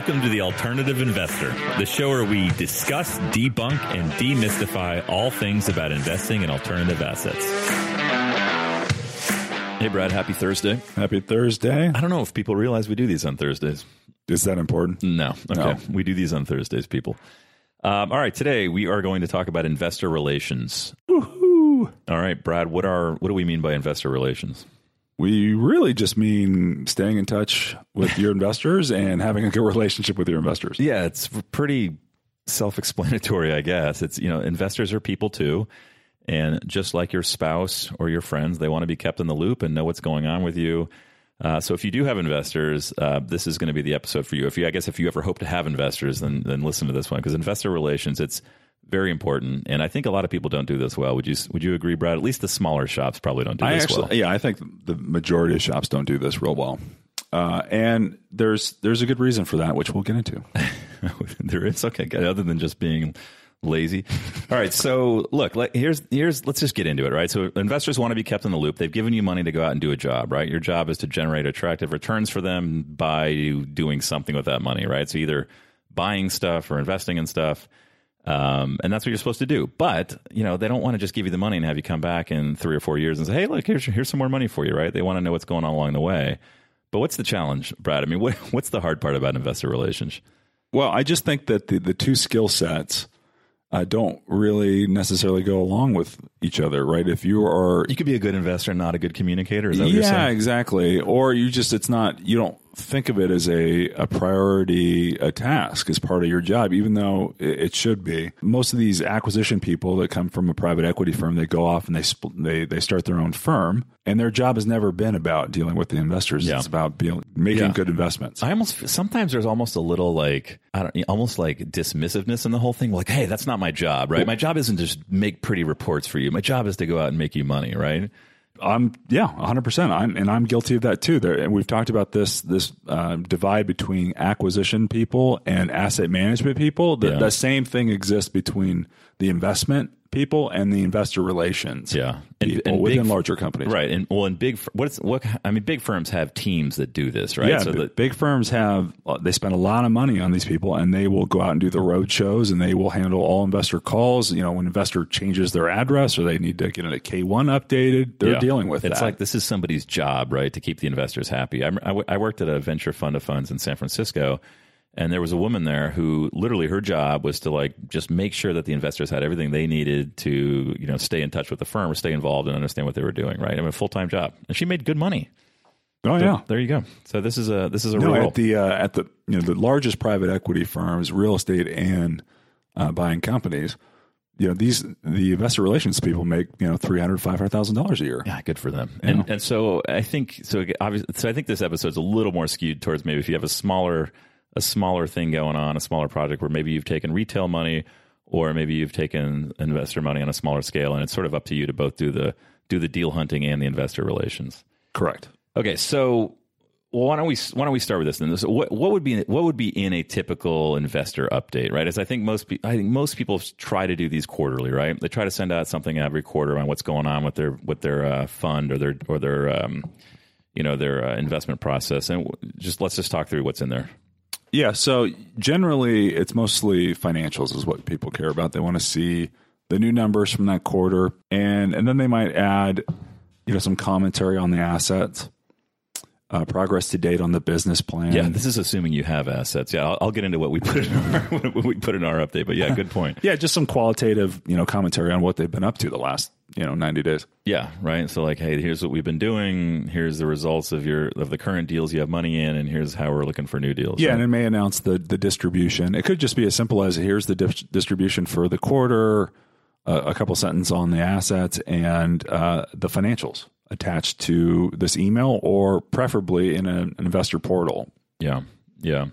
Welcome to The Alternative Investor, the show where we discuss, debunk, and demystify all things about investing in alternative assets. Hey, Brad, happy Thursday. Happy Thursday. I don't know if people realize we do these on Thursdays. Is that important? No. Okay. No. We do these on Thursdays, people. Um, all right. Today we are going to talk about investor relations. Woohoo. All right, Brad. What are what do we mean by investor relations? We really just mean staying in touch with your investors and having a good relationship with your investors. Yeah, it's pretty self-explanatory, I guess. It's you know, investors are people too, and just like your spouse or your friends, they want to be kept in the loop and know what's going on with you. Uh, so if you do have investors, uh, this is going to be the episode for you. If you, I guess, if you ever hope to have investors, then then listen to this one because investor relations, it's very important, and I think a lot of people don't do this well. Would you Would you agree, Brad? At least the smaller shops probably don't do I this actually, well. yeah, I think the majority of shops don't do this real well, uh, and there's there's a good reason for that, which we'll get into. there is okay, other than just being lazy. All right, so look, like, here's here's let's just get into it, right? So investors want to be kept in the loop. They've given you money to go out and do a job, right? Your job is to generate attractive returns for them by doing something with that money, right? So either buying stuff or investing in stuff. Um, and that's what you're supposed to do. But, you know, they don't want to just give you the money and have you come back in three or four years and say, hey, look, here's, here's some more money for you, right? They want to know what's going on along the way. But what's the challenge, Brad? I mean, what, what's the hard part about investor relations? Well, I just think that the, the two skill sets uh, don't really necessarily go along with each other, right? If you are, You could be a good investor and not a good communicator. Is that what you're yeah, exactly. Or you just, it's not, you don't think of it as a, a priority, a task as part of your job, even though it, it should be. Most of these acquisition people that come from a private equity firm, they go off and they, spl- they, they start their own firm and their job has never been about dealing with the investors. Yeah. It's about being, making Yeah. good investments. I almost sometimes there's almost a little like I don't almost like dismissiveness in the whole thing. Like, hey, that's not my job, right? My job isn't to just make pretty reports for you. My job is to go out and make you money, right? I'm yeah, 100. percent I'm and I'm guilty of that too. There, and we've talked about this this uh, divide between acquisition people and asset management people. The, Yeah. the same thing exists between the investment people and the investor relations. Yeah. And- people and within big- larger companies. Right. And well, in big what's what I mean, big firms have teams that do this, right? Yeah, so that big firms have uh, they spend a lot of money on these people, and they will go out and do the road shows, and they will handle all investor calls. You know, when investor changes their address or they need to get a K one updated, they're Yeah. dealing with it. it's that. like this is somebody's job, right, to keep the investors happy. I, I, w- I worked at a venture fund of funds in San Francisco, and there was a woman there who literally her job was to like just make sure that the investors had everything they needed to you know stay in touch with the firm or stay involved and understand what they were doing, right? I mean, a full time job, and she made good money. oh yeah, There you go. So this is a this is a No, real at the uh, at the you know the largest private equity firms, real estate and uh, buying companies. You know these the investor relations people make you know three hundred five hundred thousand dollars a year. Yeah, good for them. And and so I think so. Obviously, so I think this episode's a little more skewed towards maybe if you have a smaller a smaller thing going on, a smaller project where maybe you've taken retail money or maybe you've taken investor money on a smaller scale, and it's sort of up to you to both do the do the deal hunting and the investor relations. Correct. Okay, so why don't we why don't we start with this then? What what would be what would be in a typical investor update, right? As I think most I think most people try to do these quarterly, right? They try to send out something every quarter on what's going on with their with their uh, fund or their or their um, you know their uh, investment process, and just let's just talk through what's in there. Yeah. So generally, it's mostly financials is what people care about. They want to see the new numbers from that quarter, and and then they might add, you know, some commentary on the assets, uh, progress to date on the business plan. Yeah, this is assuming you have assets. Yeah, I'll, I'll get into what we put in our what we put in our update, but yeah, good point. yeah, just some qualitative, you know, commentary on what they've been up to the last, you know, ninety days. Yeah, right. So like, hey, here's what we've been doing. Here's the results of your of the current deals you have money in, and here's how we're looking for new deals. Yeah, right? and it may announce the the distribution. It could just be as simple as here's the dis- distribution for the quarter, uh, a couple sentences on the assets, and uh, the financials attached to this email, or preferably in a, an investor portal. Yeah, yeah.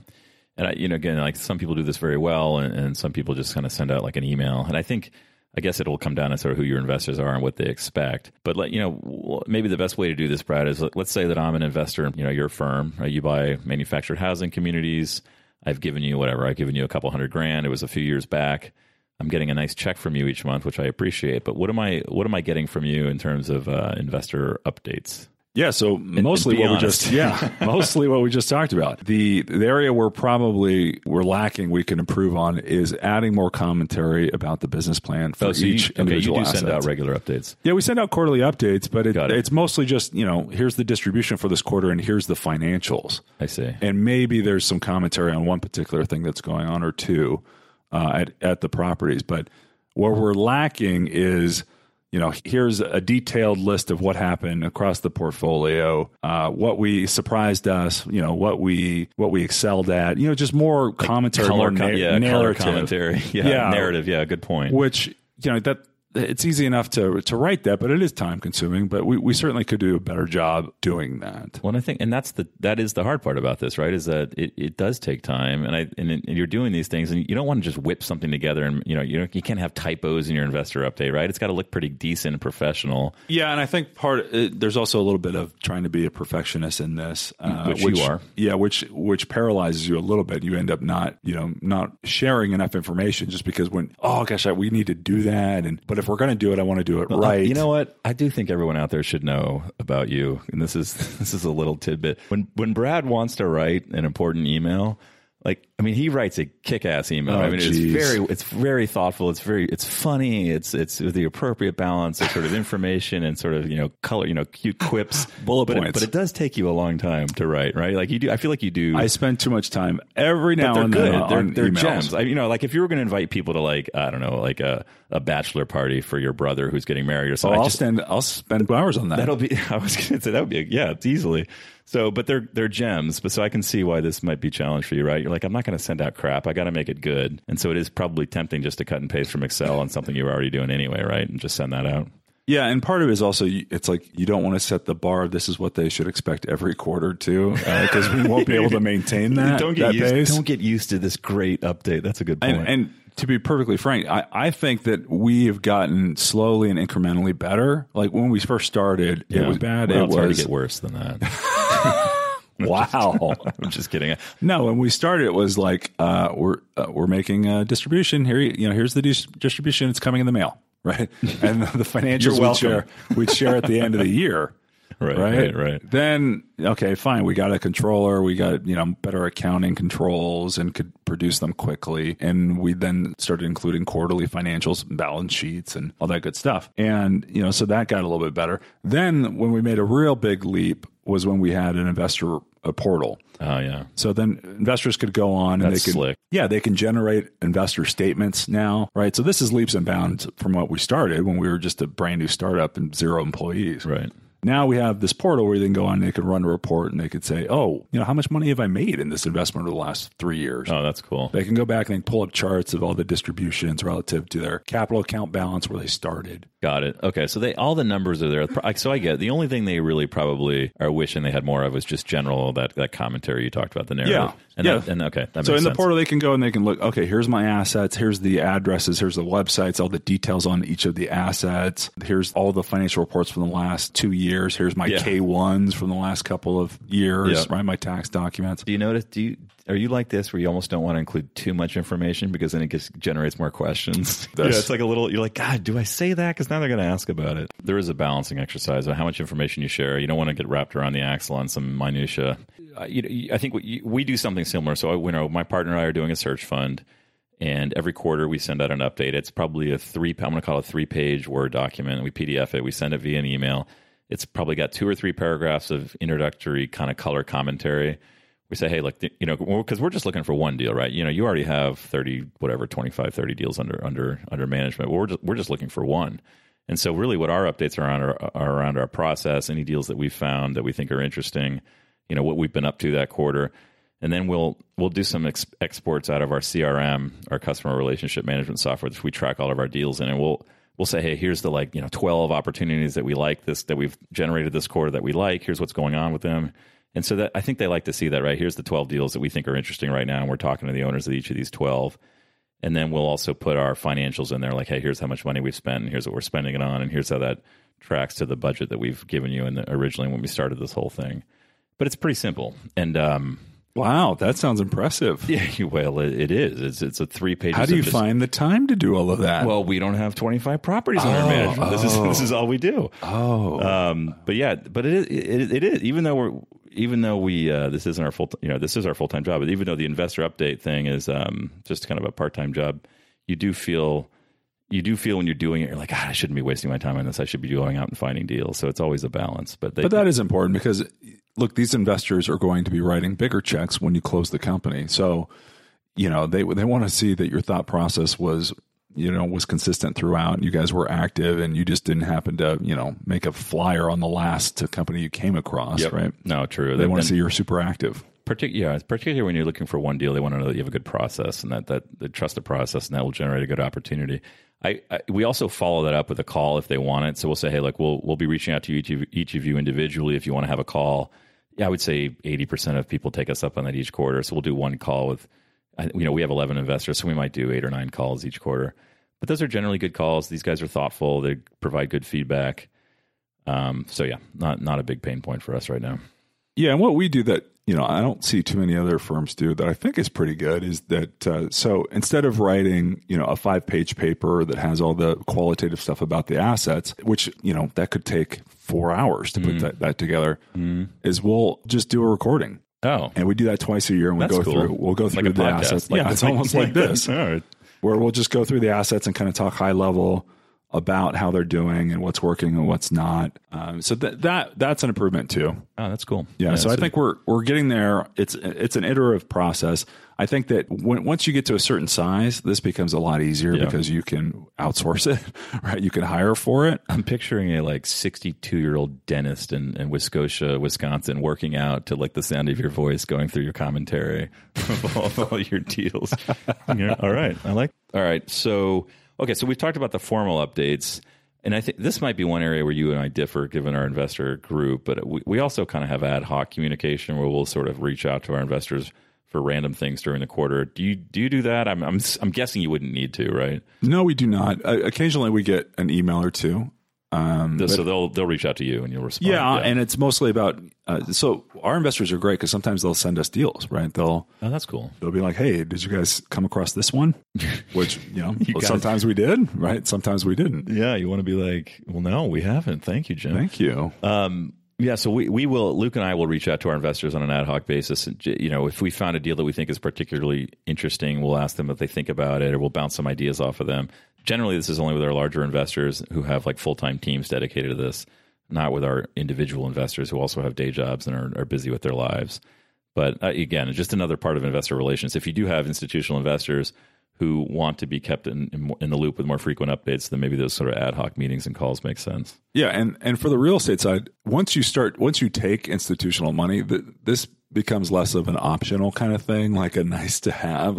And I, you know, again, like some people do this very well, and, and some people just kind of send out like an email. And I think, I guess it'll come down to sort of who your investors are and what they expect. But like, you know, maybe the best way to do this, Brad, is let- let's say that I'm an investor. You know, your firm, right? you buy manufactured housing communities. I've given you whatever. I've given you a couple hundred grand. It was a few years back. I'm getting a nice check from you each month, which I appreciate. But what am I what am I getting from you in terms of uh, investor updates? Yeah, so mostly be what we just yeah, mostly what we just talked about. The the area where probably we're lacking, we can improve on is adding more commentary about the business plan for Oh, so you, each okay, you do individual send out regular updates. Yeah, we send out quarterly updates, but it, it. it's mostly just you know here's the distribution for this quarter and here's the financials, I see. and maybe there's some commentary on one particular thing that's going on or two uh, at at the properties. But where we're lacking is you know here's a detailed list of what happened across the portfolio, uh, what we surprised us, you know what we what we excelled at, you know just more commentary, more color, na- com- yeah, color narrative commentary. Yeah, Yeah. narrative. Yeah, good point. which you know that it's easy enough to to write that, but it is time consuming. But we, we certainly could do a better job doing that. Well, and I think, and that's the that is the hard part about this, right? Is that it, it does take time, and I and, it- and you're doing these things, and you don't want to just whip something together, and you know you don't, you can't have typos in your investor update, right? It's got to look pretty decent and professional. Yeah, and I think part uh, there's also a little bit of trying to be a perfectionist in this, uh, Which you are. Yeah, which which paralyzes you a little bit. You end up not you know not sharing enough information just because when oh gosh I, we need to do that, and but if we're going to do it, I want to do it right. You know what? I do think everyone out there should know about you. And this is this is a little tidbit. When when Brad wants to write an important email, like I mean, he writes a kick-ass email. Oh, I mean, geez. it's very it's very thoughtful. It's very it's funny. It's it's with the appropriate balance of sort of information and sort of you know color, you know, cute quips, Bullet but It, points. but it does take you a long time to write, right? Like you do. I feel like you do. I spend too much time every now they're and good. then they're they're emails. gems. I, you know, like if you were going to invite people to like I don't know, like a, a bachelor party for your brother who's getting married or Oh, something. I I'll just- spend I'll spend hours on that. That'll be. I was going to say that would be. Yeah, it's easily. So, but they're they're gems. But so I can see why this might be a challenge for you, right? You're like, I'm not going to send out crap. I got to make it good. And so it is probably tempting just to cut and paste from Excel on something you're already doing anyway, right? And just send that out. Yeah, and part of it is also it's like you don't want to set the bar. This is what they should expect every quarter too, because uh, we won't be able to maintain that. don't get that used. pace. Don't get used to this great update. That's a good point. and, and to be perfectly frank, I, I think that we have gotten slowly and incrementally better. Like when we first started, it was bad. Well, it was hard to get worse than that. wow. I'm just kidding. No, when we started, it was like uh, we're uh, we're making a distribution here. You know, here's the dis- distribution. It's coming in the mail, right? And the financials we'd share we'd share at the end of the year. Right, right, right, right. Then okay, fine. We got a controller. We got you know better accounting controls and could produce them quickly. And we then started including quarterly financials, balance sheets, and all that good stuff. And you know, so that got a little bit better. Then when we made a real big leap was when we had an investor a portal. Oh yeah. So then investors could go on and That's they could, slick. yeah, they can generate investor statements now, right? So this is leaps and bounds from what we started when we were just a brand new startup and zero employees. Right. Now we have this portal where they can go on and they can run a report and they could say, oh, you know, how much money have I made in this investment over the last three years? Oh, that's cool. They can go back and they can pull up charts of all the distributions relative to their capital account balance where they started. Got it. Okay, so they all the numbers are there. So I get it. the only thing they really probably are wishing they had more of was just general that that commentary you talked about the narrative. Yeah. and Yeah. That, and okay, that So makes in the portal, they can go and they can look. Okay, here's my assets. Here's the addresses. Here's the websites. All the details on each of the assets. Here's all the financial reports from the last two years. Here's my Yeah. K ones from the last couple of years. Yeah. Right, my tax documents. Do you notice? Do you are you like this where you almost don't want to include too much information because then it just generates more questions? yeah, it's like a little. You're like, God, do I say that? Because now they're going to ask about it. There is a balancing exercise on how much information you share. You don't want to get wrapped around the axle on some minutia. Uh, you know, you- I think we, we do something similar. So, I, you know, my partner and I are doing a search fund. And every quarter we send out an update. It's probably a three. I'm going to call it a three page Word document. We PDF it. We send it via an email. It's probably got two or three paragraphs of introductory kind of color commentary. We say, hey, look, you know, because we're just looking for one deal, right? You know, you already have 30, whatever, 25, 30 deals under under under management. We're just, we're just looking for one. And so, really, what our updates are around are, are around our process, any deals that we've found that we think are interesting, you know, what we've been up to that quarter, and then we'll we'll do some ex- exports out of our CRM, our customer relationship management software, which we track all of our deals in, and we'll we'll say, hey, here's the like you know twelve opportunities that we like this that we've generated this quarter that we like. Here's what's going on with them, and so that I think they like to see that, right? Here's the twelve deals that we think are interesting right now, and we're talking to the owners of each of these twelve. And then we'll also put our financials in there, like, hey, here's how much money we've spent, and here's what we're spending it on, and here's how that tracks to the budget that we've given you in the, originally when we started this whole thing. But it's pretty simple, and um, Wow, that sounds impressive. Yeah, well, it, it is. It's it's a three page. How do you find the time to do all of that? Well, we don't have twenty five properties under Oh, management. This is oh. this is all we do. oh, Um, but yeah, but it is, it, it is even though we're even though we uh, this isn't our full you know this is our full time job. But even though the investor update thing is um, just kind of a part time job, you do feel you do feel when you're doing it, you're like, I shouldn't be wasting my time on this. I should be going out and finding deals. So it's always a balance. But they, but that is important because look, these investors are going to be writing bigger checks when you close the company. So, you know, they they want to see that your thought process was you know was consistent throughout you guys were active and you just didn't happen to you know make a flyer on the last company you came across Yep. right No, true. they want to see you're super active partic- yeah, particularly when you're looking for one deal, they want to know that you have a good process and that that they trust the process, and that will generate a good opportunity. I, I we also follow that up with a call if they want it. So we'll say, hey, look, we'll we'll be reaching out to each of, each of you individually if you want to have a call. Yeah, I would say eighty percent of people take us up on that each quarter. So we'll do one call with, you know, we have eleven investors, so we might do eight or nine calls each quarter. But those are generally good calls. These guys are thoughtful. They provide good feedback. Um, so yeah, not not a big pain point for us right now. Yeah, and what we do that you know I don't see too many other firms do that I think is pretty good is that uh, so instead of writing you know a five page paper that has all the qualitative stuff about the assets, which you know that could take four hours to put that, that together, is we'll just do a recording. Oh, And we do that twice a year, and we That's go cool. through. We'll go through a the podcast. assets. Like- yeah, it's like- almost like this, All right. where we'll just go through the assets and kind of talk high level about how they're doing and what's working and what's not. Um, so that that that's an improvement too. Oh, that's cool. Yeah, so I think we're we're getting there. It's it's an iterative process. I think that when, once you get to a certain size, this becomes a lot easier Yeah. because you can outsource it, right? You can hire for it. I'm picturing a like 62 year old dentist in, in Wisconsin, Wisconsin, working out to like the sound of your voice going through your commentary of all, all your deals. Yeah, all right, I like. All right, so okay, so we've talked about the formal updates, and I think this might be one area where you and I differ, given our investor group. But we, we also kind of have ad hoc communication where we'll sort of reach out to our investors for random things during the quarter. Do you do you do that? I'm I'm, I'm guessing you wouldn't need to, right? No, we do not. Uh, occasionally, we get an email or two. Um, so they'll they'll reach out to you and you'll respond. yeah, and it's mostly about. Uh, so our investors are great because sometimes they'll send us deals, right? They'll oh, that's cool. they'll be like, "Hey, did you guys come across this one?" Which you know, well, sometimes we did, right? Sometimes we didn't. Yeah, you want to be like, well, no, we haven't. Thank you, Jim. Thank you. Um, yeah, so we, we will, Luke and I will reach out to our investors on an ad hoc basis. And, you know, if we found a deal that we think is particularly interesting, we'll ask them if they think about it or we'll bounce some ideas off of them. Generally, this is only with our larger investors who have like full time teams dedicated to this, not with our individual investors who also have day jobs and are, are busy with their lives. But uh, again, just another part of investor relations. If you do have institutional investors who want to be kept in, in, in the loop with more frequent updates, then maybe those sort of ad hoc meetings and calls make sense. Yeah, and and for the real estate side, once you start, once you take institutional money, th- this becomes less of an optional kind of thing, like a nice to have.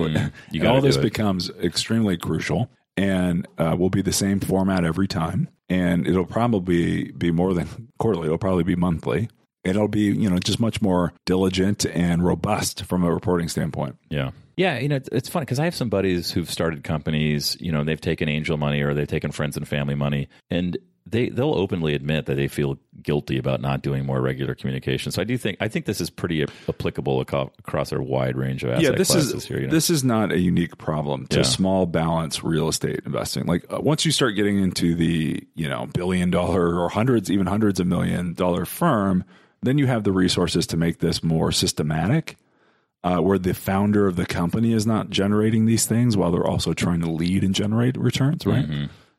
you all this it. becomes extremely crucial, and uh, will be the same format every time, and it'll probably be more than quarterly. It'll probably be monthly. It'll be you know just much more diligent and robust from a reporting standpoint. Yeah. Yeah, you know, it's, it's funny because I have some buddies who've started companies, you know, they've taken angel money or they've taken friends and family money, and they they'll openly admit that they feel guilty about not doing more regular communication. So I do think I think this is pretty applicable across a wide range of asset yeah, this classes is here. You know? this is not a unique problem to Yeah. small balance real estate investing. Like uh, once you start getting into the you know billion dollar or hundreds, even hundreds of million dollar firm, then you have the resources to make this more systematic. Uh, where the founder of the company is not generating these things while they're also trying to lead and generate returns, right?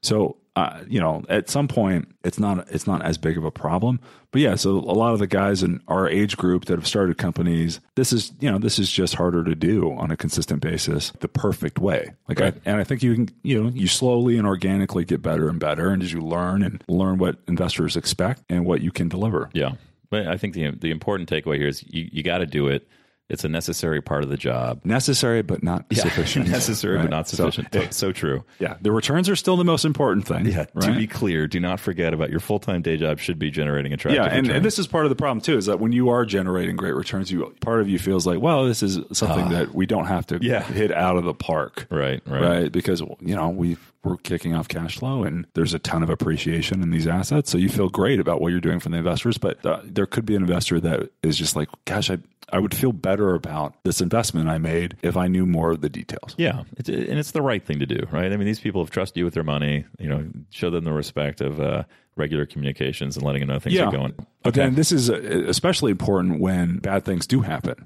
So, uh, you know, at some point, it's not it's not as big of a problem. But yeah, so a lot of the guys in our age group that have started companies, this is you know this is just harder to do on a consistent basis, the perfect way. Like, I, and I think you can you know you slowly and organically get better and better, and as you learn and learn what investors expect and what you can deliver. yeah, but I think the the important takeaway here is you, you got to do it. It's a necessary part of the job. Necessary but not sufficient. necessary Right? but not sufficient. So, so true. yeah, the returns are still the most important thing. Yeah, to be clear, do not forget about your full time day job should be generating attractive. Yeah, and, returns. and this is part of the problem too. Is that when you are generating great returns, you part of you feels like, well, this is something that we don't have to Ah. Yeah. hit out of the park, right, right, right? Because you know we we're kicking off cash flow, and there's a ton of appreciation in these assets, so you feel great about what you're doing for the investors. But uh, there could be an investor that is just like, gosh, I I would feel better about this investment I made if I knew more of the details. Yeah, it's, and it's the right thing to do, right? I mean, these people have trusted you with their money. You know, show them the respect of uh, regular communications and letting them know things Yeah. are going. But then this is uh, especially important when bad things do happen.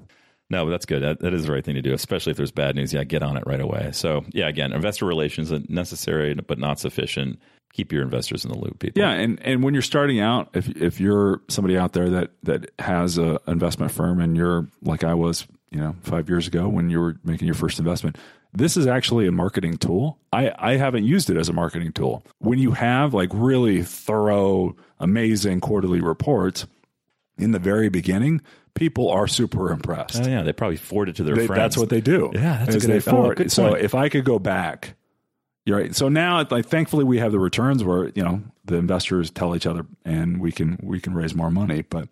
No, that's good. That, that is the right thing to do, especially if there's bad news. Yeah, get on it right away. So, yeah, again, investor relations are necessary but not sufficient. Keep your investors in the loop, people. Yeah, and, and when you're starting out, if if you're somebody out there that that has a investment firm and you're like I was, you know, five years ago when you were making your first investment, this is actually a marketing tool. I I haven't used it as a marketing tool. When you have like really thorough, amazing quarterly reports in the very beginning, people are super impressed. Oh, yeah, they probably forward it to their They- friends. that's what they do. Yeah, that's a good they. Oh, forward- good so if I could go back, you're right. So now, like, thankfully, we have the returns where you know the investors tell each other, and we can we can raise more money. But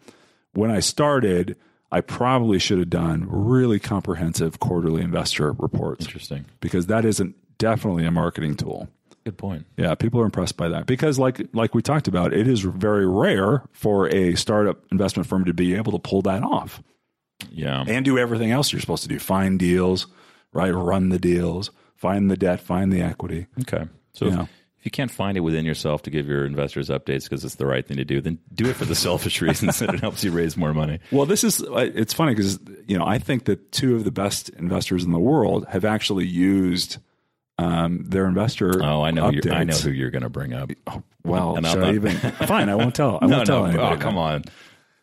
when I started, I probably should have done really comprehensive quarterly investor reports Interesting. because that isn't definitely a marketing tool. Good point. Yeah, people are impressed by that because, like like we talked about, it is very rare for a startup investment firm to be able to pull that off Yeah. and do everything else you're supposed to do. Find deals, right? Run the deals, find the debt, find the equity. Okay. So Yeah. if, if you can't find it within yourself to give your investors updates because it's the right thing to do, then do it for the selfish reasons that it helps you raise more money. Well, this is it's funny because you know I think that two of the best investors in the world have actually used um, their investor. Oh, I know. Who you're, I know who you're going to bring up. Well, And should I even? Fine, I won't tell. I no, won't tell no. anybody. Oh, come on.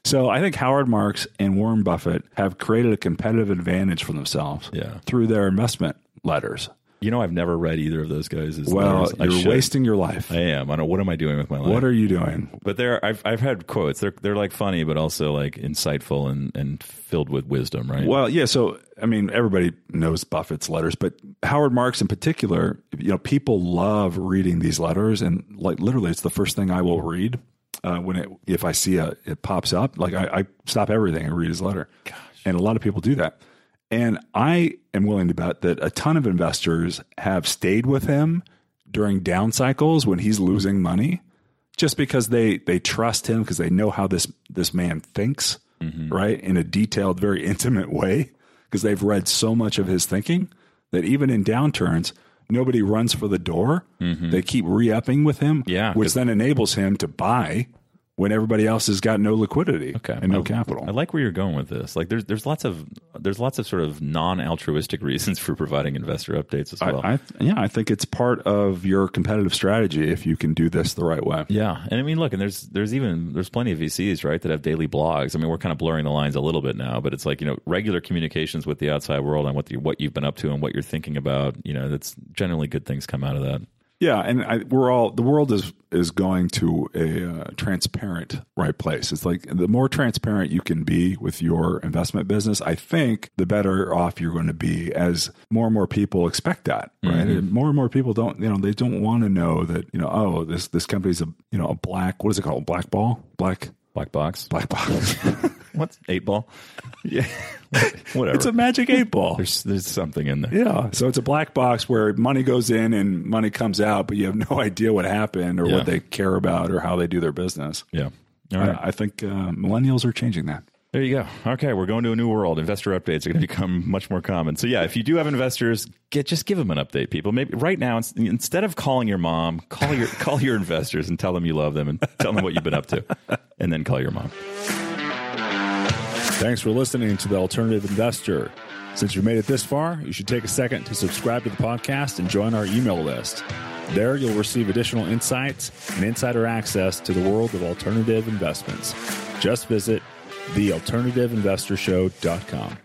So I think Howard Marks and Warren Buffett have created a competitive advantage for themselves Yeah. through their investment letters. You know, I've never read either of those guys. Well, letters. You're wasting your life. I am. I don't. What am I doing with my life? What are you doing? but they're. I've I've had quotes. They're they're like funny, but also like insightful and and filled with wisdom. Right. Well, yeah. So, I mean, everybody knows Buffett's letters, but Howard Marks in particular, you know, people love reading these letters, and like literally, it's the first thing I will read uh, when it if I see a it pops up. Like I, I stop everything and read his letter, and a lot of people do that. And I am willing to bet that a ton of investors have stayed with him during down cycles when he's losing money, just because they they trust him because they know how this this man thinks, right, in a detailed, very intimate way, because they've read so much of his thinking that even in downturns, nobody runs for the door. Mm-hmm. They keep re-upping with him, Yeah, which then enables him to buy when everybody else has got no liquidity Okay. and no I- capital. I like where you're going with this. Like, there's there's lots of there's lots of sort of non-altruistic reasons for providing investor updates as well. I, I, yeah, I think it's part of your competitive strategy if you can do this the right way. yeah, and I mean, look, and there's there's even there's plenty of VCs right that have daily blogs. I mean, we're kind of blurring the lines a little bit now, but it's like you know regular communications with the outside world on what the, what you've been up to and what you're thinking about. You know, that's generally good things come out of that. Yeah, and I, we're all the world is is going to a uh, transparent right place. It's like the more transparent you can be with your investment business, I think the better off you're going to be. As more and more people expect that, right? And more and more people don't, you know, they don't want to know that, you know, oh, this this company's a you know a black what is it called black ball black Black box. black box. What's eight ball? yeah, whatever. it's a magic eight ball. there's there's something in there. Yeah. So it's a black box where money goes in and money comes out, but you have no idea what happened or Yeah. what they care about or how they do their business. Yeah. All right. I, I think uh, millennials are changing that. There you go. Okay, we're going to a new world. Investor updates are going to become much more common. So yeah, if you do have investors, get just give them an update, people. Maybe right now, instead of calling your mom, call your call your investors and tell them you love them and tell them what you've been up to, and then call your mom. Thanks for listening to The Alternative Investor. Since you made it this far, you should take a second to subscribe to the podcast and join our email list. There, you'll receive additional insights and insider access to the world of alternative investments. Just visit thealternativeinvestorshow.com.